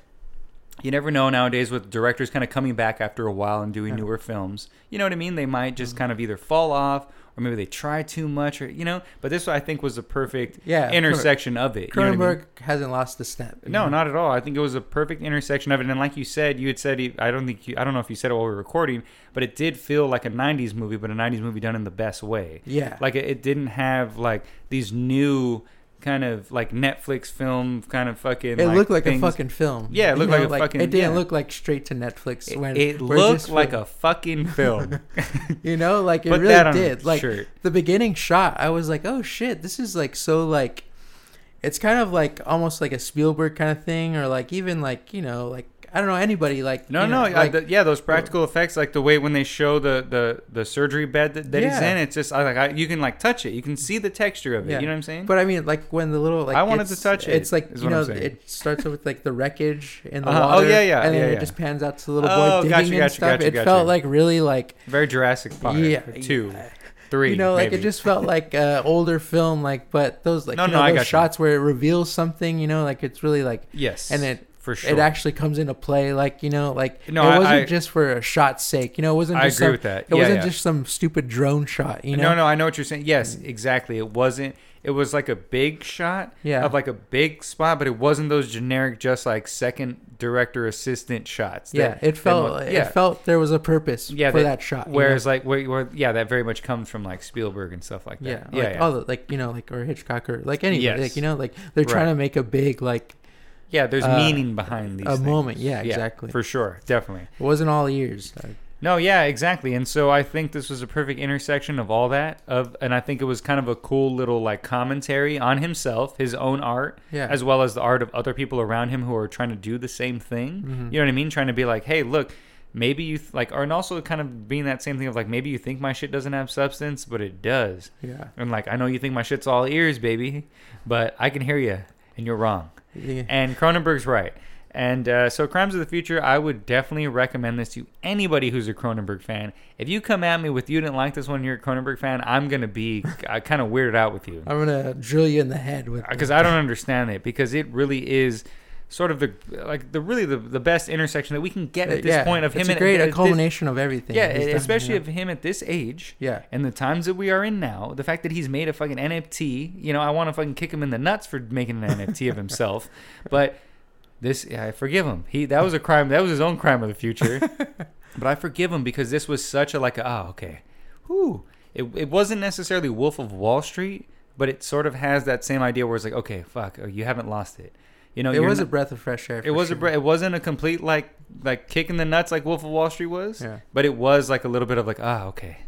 you never know nowadays with directors kind of coming back after a while and doing newer films. You know what I mean? They might just Mhm. kind of either fall off or maybe they try too much or you know. But this I think was the perfect Yeah, intersection of it. you know I mean? Cronenberg hasn't lost a step. No, know? not at all. I think it was a perfect intersection of it. And like you said, you had said, I don't think you, I don't know if you said it while we were recording, but it did feel like a 90s movie, but a 90s movie done in the best way. Yeah. Like it, it didn't have like these new kind of like Netflix film kind of fucking. it looked like things. a fucking film. Yeah, it You looked know, like a fucking- It didn't yeah. look like straight to Netflix. It, when it looked like feel- a fucking film. You know, like it Put really did. Like shirt. the beginning shot, I was like, "Oh shit, this is like so like." It's kind of like almost like a Spielberg kind of thing, or like even like you know, like I don't know anybody like No, you no, know, like, the- yeah, those practical effects, like the way when they show the the, the surgery bed that, that he's in, it's just I like I, you can like touch it, you can see the texture of it. Yeah. You know what I'm saying? But I mean, like when the little like I wanted to touch it, It's like you know, it starts off with like the wreckage in the Uh-huh. Oh, water. yeah, yeah, and then yeah, it just pans out to the little boy Oh, digging gotcha, and gotcha, stuff. gotcha, it felt like really like Very Jurassic Park. yeah, two, yeah. three. You know, like maybe. it just felt like uh, older film, like but those like No, you no, know, I those got you. shots where it reveals something. You know, like it's really like yes, and it for sure. it actually comes into play. Like you know, like No, it wasn't I- just for a shot's sake. You know, it wasn't. I Just agree some, with that. It Yeah, wasn't yeah. just some stupid drone shot. You know, no, no, I know what you're saying. Yes, exactly. It wasn't. It was like a big shot Yeah. of like a big spot, but it wasn't those generic, just like second director assistant shots. that- Yeah, it that felt mo- it felt there was a purpose Yeah, for that- that shot. you know? Whereas like where, where yeah, that very much comes from like Spielberg and stuff like that. Yeah, like yeah. all the like you know like or Hitchcock or like anybody Yes. like you know like they're trying Right. to make a big like yeah. There's uh, meaning behind these a things. moment. Yeah, exactly. for sure, definitely. it wasn't all ears. Uh, No, yeah, exactly. And so I think this was a perfect intersection of all that of and I think it was kind of a cool little like commentary on himself, his own art, Yeah. as well as the art of other people around him who are trying to do the same thing. Mhm. You know what I mean? Trying to be like, "Hey, look, maybe you th- like and also kind of being that same thing of like maybe you think my shit doesn't have substance, but it does." yeah. And like, I know you think my shit's all ears, baby, but I can hear you and you're wrong. Yeah. And Cronenberg's right. And uh, so, Crimes of the Future, I would definitely recommend this to anybody who's a Cronenberg fan. If you come at me with you didn't like this one, you're a Cronenberg fan, I'm gonna be uh, kind of weirded out with you I'm gonna drill you in the head with because I don't understand it because it really is sort of the like the really the, the best intersection that we can get at this yeah, point of him It's and a great at a this- culmination of everything. yeah, done, especially you of him at this age yeah. and the times that we are in now, the fact that he's made a fucking NFT, you know, I want to fucking kick him in the nuts for making an NFT of himself. But this, I forgive him. He that was a crime. That was his own crime of the future. but I forgive him because this was such a like, oh, okay, whoo. It it wasn't necessarily Wolf of Wall Street, but it sort of has that same idea where it's like, okay, fuck, oh, you haven't lost it. You know, it was a breath of fresh air. it was sure. a bre- it wasn't a complete like like kick in the nuts like Wolf of Wall Street was, Yeah. but it was like a little bit of like ah okay,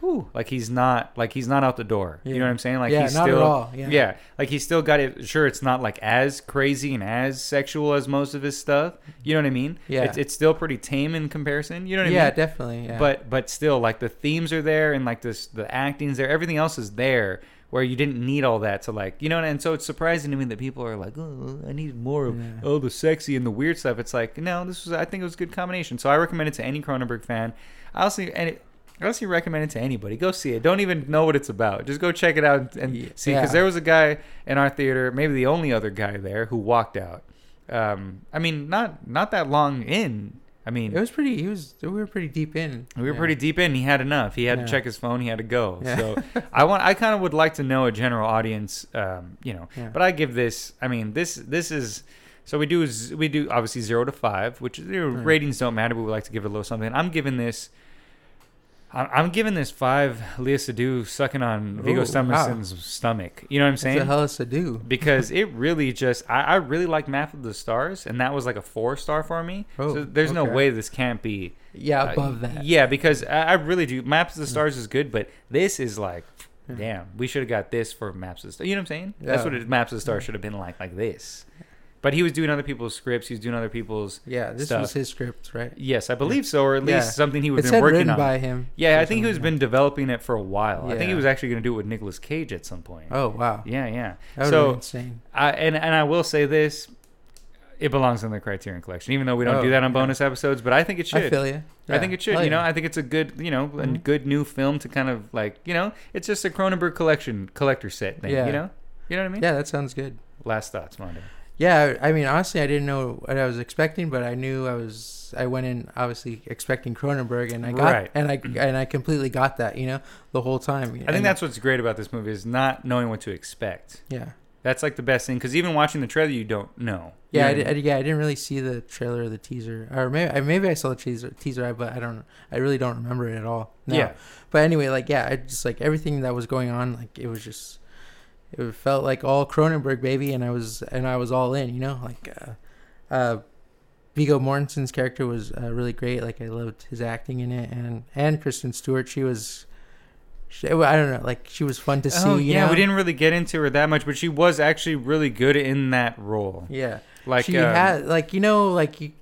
Whew. like he's not like he's not out the door. You know what I'm saying? Like Yeah, he's not at still all, yeah. like he's still got it. Sure, it's not like as crazy and as sexual as most of his stuff. You know what I mean? Yeah. it's, it's still pretty tame in comparison. You know what I mean? yeah, definitely. But but still, like the themes are there and like this the acting's there. Everything else is there. Where you didn't need all that to like you know, and so it's surprising to me that people are like, oh, I need more of Yeah. oh the sexy and the weird stuff. It's like no, this was I think it was a good combination. So I recommend it to any Cronenberg fan. I also and it, I also recommend it to anybody. Go see it. Don't even know what it's about. Just go check it out and Yeah. see. Because there was a guy in our theater, maybe the only other guy there, who walked out. Um, I mean, not not that long in. I mean, it was pretty. He was. We were pretty deep in. we were Yeah. pretty deep in. He had enough. He had Yeah. to check his phone. He had to go. Yeah. So I want. I kind of would like to know a general audience. Um, you know, Yeah. but I give this. I mean, this this is. So we do we do obviously zero to five, which you know, ratings don't matter. But we like to give it a little something. I'm giving this. I'm I'm giving this five. Lea Seydoux sucking on Viggo Ooh, Mortensen's stomach. You know what I'm saying? What the hell is do? because it really just I, I really like Map of the Stars, and that was like a four star for me. Oh, so there's no way this can't be Yeah, uh, above that. Yeah, because I, I really do. Maps of the Stars is good, but this is like, Yeah. damn, we should have got this for Maps of the Stars. You know what I'm saying? That's what it, Maps of the Stars should have been like, like this. But he was doing other people's scripts. He was doing other people's. Yeah, this stuff. was his script, right? Yes, I believe so, or at least Yeah. something he was been working written on. by him. yeah, I think he was something, been developing it for a while. Yeah. I think he was actually going to do it with Nicolas Cage at some point. Oh wow, Yeah, yeah. that would so be insane. I, and and I will say this, it belongs in the Criterion Collection, even though we don't Oh, do that on yeah. bonus episodes. But I think it should. I feel you. I think it should. You know, I think it's a good, you know, a Mhm. good new film to kind of like, you know, it's just a Cronenberg collection collector set thing. Yeah. You know, you know what I mean? yeah, that sounds good. Last thoughts, Mondo. Yeah, I mean, honestly, I didn't know what I was expecting, but I knew I was. I went in obviously expecting Cronenberg, and I got Right. and I and I completely got that. You know, the whole time. I think that's what's great about this movie is not knowing what to expect. yeah. That's like the best thing because even watching the trailer, you don't know. You Yeah, know I, did, I, yeah, I didn't really see the trailer or the teaser, or maybe I maybe I saw the teaser, teaser, but I don't, I really don't remember it at all. No. Yeah. But anyway, like yeah, I just like everything that was going on, like it was just, it felt like all Cronenberg baby, and I was and I was all in, you know, like, uh, uh, Viggo Mortensen's character was uh, really great. Like I loved his acting in it, and and Kristen Stewart, she was, she, I don't know, like she was fun to see. Oh you yeah, know? we didn't really get into her that much, but she was actually really good in that role. Yeah. Like she um, had like you know like you,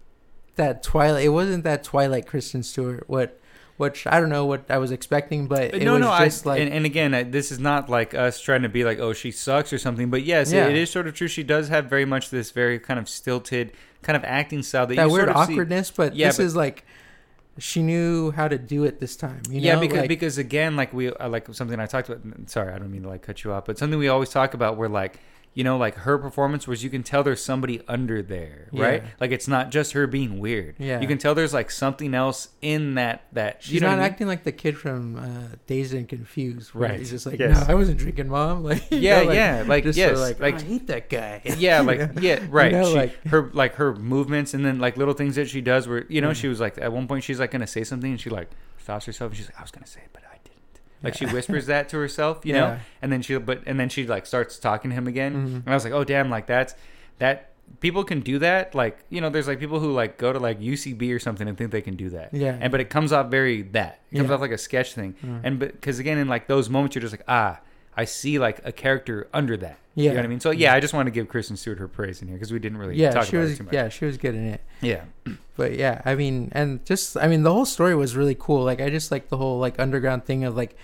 that Twilight. It wasn't that Twilight Kristen Stewart. What, which I don't know what I was expecting, but it no, was no, I, like and, and again, I, this is not like us trying to be like, oh, she sucks or something. But yes, Yeah. it, it is sort of true. She does have very much this very kind of stilted kind of acting style that, that you weird sort of see- awkwardness. But Yeah, this but- is like she knew how to do it this time. You yeah, know? because like, because again, like we uh, like something I talked about. Sorry, I don't mean to like cut you off, but something we always talk about where like you know like her performance was you can tell there's somebody under there, right? Like it's not just her being weird. Yeah. you can tell there's like something else in that that she's you know not what I mean? acting like the kid from uh, Dazed and Confused. Where Right. He's just like, Yes. no, I wasn't drinking, mom. Like, you Yeah, know, like, yeah, like just yes, so, like, like "Oh, I hate that guy. yeah like yeah right know, she, like- her like her movements and then like little things that she does where you know Yeah. she was like at one point she's like gonna say something and she like stops herself and she's like i was gonna say it but i didn't like she whispers that to herself you know Yeah. and then she but and then she like starts talking to him again Mhm. and i was like oh damn like that's that people can do that like you know there's like people who like go to like ucb or something and think they can do that Yeah. and but it comes off very that it comes Yeah. off like a sketch thing Mhm. and because again in like those moments you're just like ah i see like a character under that you know Yeah. what I mean? So yeah, I just want to give Kristen Stewart her praise in here because we didn't really yeah, talk she about was. it too much. Yeah, she was good in it. Yeah. but yeah i mean and just i mean the whole story was really cool like i just like the whole like underground thing of like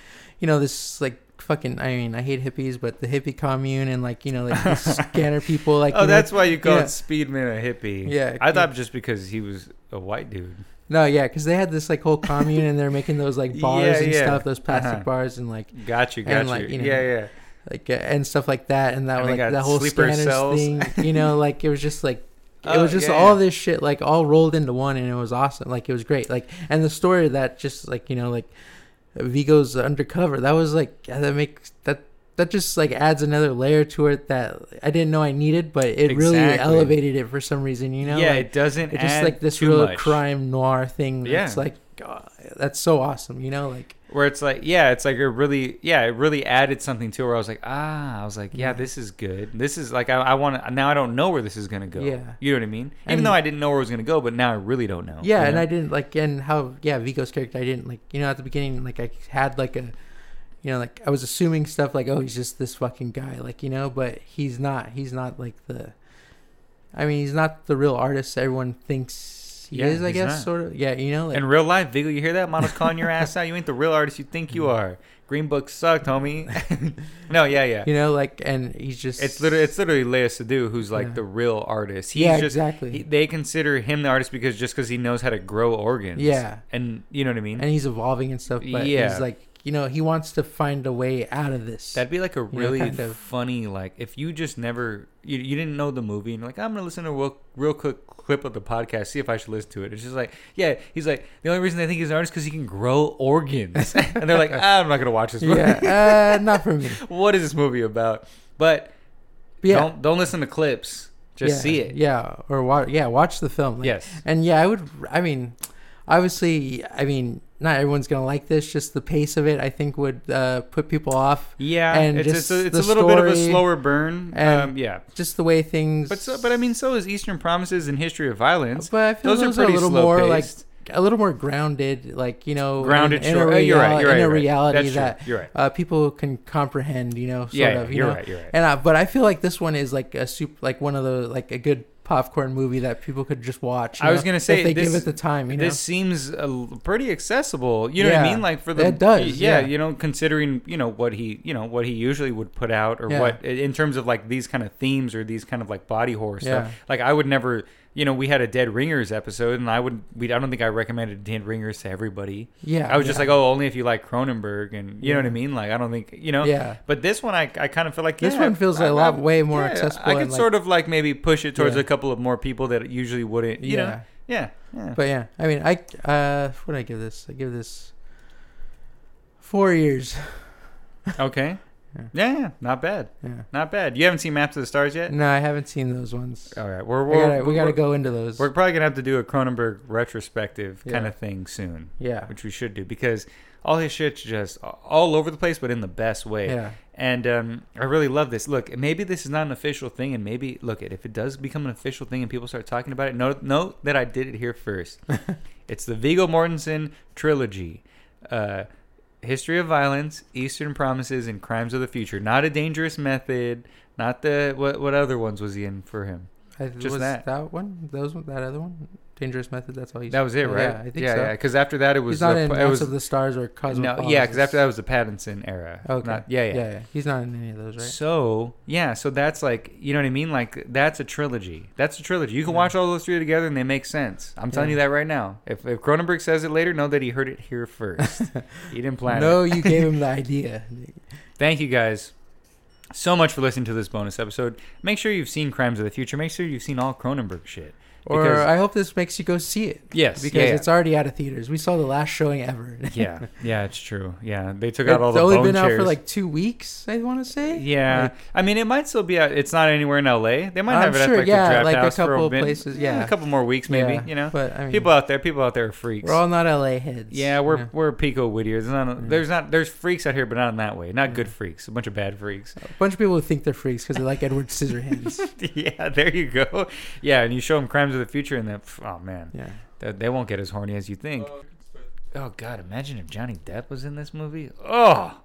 you know this like fucking i mean i hate hippies but the hippie commune and like you know like scanner people like oh, you know- that's why you call yeah. Speedman a hippie. Yeah, I yeah. thought just because he was a white dude. No yeah because they had this like whole commune and they're making those like bars Yeah, and yeah. stuff those plastic Uh-huh. bars and like Got you, got And, you. like, you know, yeah, yeah. like uh, and stuff like that and that And was like the whole scanners cells. thing you know like it was just like it Oh, was just yeah, all yeah. this shit like all rolled into one and it was awesome like it was great like and the story that just like you know like Viggo's undercover that was like that makes that that just like adds another layer to it that i didn't know i needed but it really elevated it for some reason you know yeah, like, it doesn't it's just like this real much. crime noir thing that's Yeah. like God, that's so awesome you know like Where it's like, yeah, it's like it really, yeah, it really added something to it where I was like, ah, I was like, yeah, Yeah. this is good. This is like, I, I want to, now I don't know where this is going to go. Yeah. You know what I mean? Even And- though I didn't know where it was going to go, but now I really don't know. Yeah, you and? I didn't like and how yeah Viggo's character I didn't like you know at the beginning like I had like a you know like I was assuming stuff like oh he's just this fucking guy like you know but he's not he's not like the I mean he's not the real artist everyone thinks he Yeah, is I guess not. sort of yeah you know like In real life, Viggo, you hear that? Model's calling your ass out. You ain't the real artist you think you mm. are. Green Book sucked, homie. no, yeah, yeah. you know like and he's just It's literally it's literally Lea Seydoux who's like Yeah. the real artist. He's Yeah, just, exactly. he- they consider him the artist because just because he knows how to grow organs. Yeah. and you know what I mean. and he's evolving and stuff but Yeah. he's like you know he wants to find a way out of this That'd be like a know, really kind of. funny like if you just never you, you didn't know the movie and you're like I'm gonna listen to a real, real quick clip of the podcast see if I should listen to it. It's just like yeah he's like the only reason they think he's an artist because he can grow organs and they're like ah, I'm not gonna watch this movie. yeah uh, not for me what is this movie about? But But yeah don't don't listen to clips. Just yeah, see it. yeah or watch yeah watch the film like, Yes. And yeah, I would. I mean, obviously, I mean, not everyone's gonna like this. Just the pace of it, I think, would uh, put people off. Yeah, And it's, just it's a, it's a little bit of a slower burn. and- Um, yeah, Just the way things. but so, but I mean, so is Eastern Promises and History of Violence. but I feel Those those, are are, a little more like a little more grounded, like you know, Grounded, in, in sure. a, Uh, you're right, you're right, in a reality that right. uh, people can comprehend. You know, sort Yeah, of. You you're know, right, you're right. And uh, but I feel like this one is like a super, like one of the like a good popcorn movie that people could just watch. I was know, gonna say, if they this- give it the time. You know, This seems uh, pretty accessible. You know what I mean? Like for the It does, Yeah, yeah. you know, considering you know what he you know what he usually would put out or Yeah. what in terms of like these kind of themes or these kind of like body horror Yeah. stuff. Like I would never. You know, we had a Dead Ringers episode, and I would. We, I don't think I recommended Dead Ringers to everybody. yeah, I was just like, oh, only if you like Cronenberg, and you know what I mean. Like, I don't think you know. yeah. But this one, I, I kind of feel like This yeah, one feels I- a lot I- way more yeah, accessible I could like- sort of like maybe push it towards Yeah. a couple of more people that usually wouldn't. You yeah. know, yeah, yeah. But yeah, I mean, I uh, what did I give this? I give this four years. Okay. Yeah. Yeah. yeah, not bad, Yeah. not bad. You haven't seen Maps of the Stars yet? No, I haven't seen those ones. All right, we're, we we're gotta, we gotta go into those. We're probably gonna have to do a Cronenberg retrospective kind of thing soon, yeah, which we should do because all his shit's just all over the place, but in the best way. yeah, And um, I really love this. Look, maybe this is not an official thing, and maybe look it if it does become an official thing and people start talking about it. Note, note that I did it here first. it's the Viggo Mortensen trilogy: uh, History of Violence, Eastern Promises, and Crimes of the Future. Not a Dangerous Method. Not the what? What other ones was he in for him? I, Just was that. one. Those one- that other one. Dangerous Method. That's all you. Said. That was it, right? Yeah, I think yeah, so. yeah. Because after that, it was He's not the- in it was of the Stars or no, yeah. Because after that was the Pattinson era. Okay. Not, yeah, yeah. yeah, yeah. He's not in any of those, right? So yeah, so that's like you know what I mean. Like that's a trilogy. That's a trilogy. You can Yeah. watch all those three together and they make sense. I'm telling you that right now. If, if Cronenberg says it later, know that he heard it here first. he didn't plan no, it. you gave him the idea. Thank you guys so much for listening to this bonus episode. Make sure you've seen Crimes of the Future. Make sure you've seen all Cronenberg shit. Or Because- I hope this makes you go see it Yes, because yeah, yeah. it's already out of theaters. We saw the last showing ever. yeah, yeah, it's true. Yeah, they took it's out all the only bone been out for like two weeks. I want to say. yeah, Like, I mean, it might still be out. It's not anywhere in L.A. They might I'm have it sure, at like yeah, the draft like a house for couple a bit. places, yeah. a couple more weeks maybe. yeah, You know, But I mean, people out there, people out there are freaks. we're all not LA heads. yeah, we're you know? we're Pico Whittier. There's not, there's not there's freaks out here, but not in that way. Not good freaks. A bunch of bad freaks. a bunch of people who think they're freaks because they like Edward Scissorhands. yeah, there you go. Yeah, and you show them Crimes of the Future, and then oh man, yeah. they, they won't get as horny as you think. Oh God, imagine if Johnny Depp was in this movie. Oh,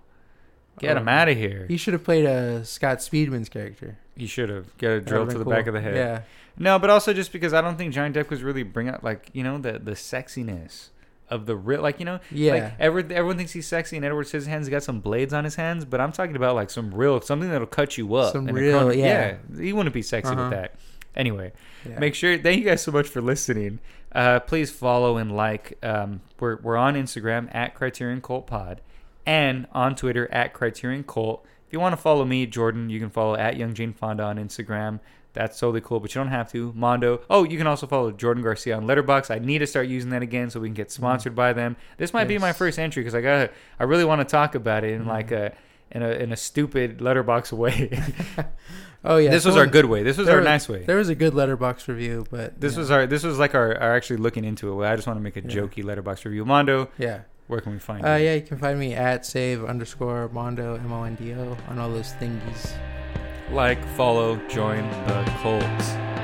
get Oh. him out of here. He should have played a Scott Speedman's character. He should have get a drill to the been back of the head. Yeah. No, but also just because I don't think Johnny Depp was really bring out like you know the the sexiness of the real like you know Yeah. like every, everyone thinks he's sexy and Edward Scissorhands got some blades on his hands, but I'm talking about like some real something that'll cut you up. Some real- chron- yeah. he wouldn't be sexy Uh-huh. with that. Anyway, yeah. make sure thank you guys so much for listening. Uh, please follow and like. Um, we're we're on Instagram at Criterion Cult Pod and on Twitter at Criterion Cult. If you want to follow me, Jordan, you can follow at Young Jane Fonda on Instagram. That's totally cool, but you don't have to. Mondo. Oh, you can also follow Jordan Garcia on Letterboxd. I need to start using that again so we can get sponsored by them. This might be my first entry because I got I really want to talk about it in Mhm. like a in a in a stupid Letterboxd way. oh yeah. this was our good way. This was our was- nice way. There was a good Letterboxd review, but This yeah. was our this was like our, our actually looking into it. I just want to make a Yeah. jokey Letterboxd review. Mondo, yeah. where can we find Uh, you? yeah, you can find me at save underscore mondo m o n d o on all those thingies. Like, follow, join the cult.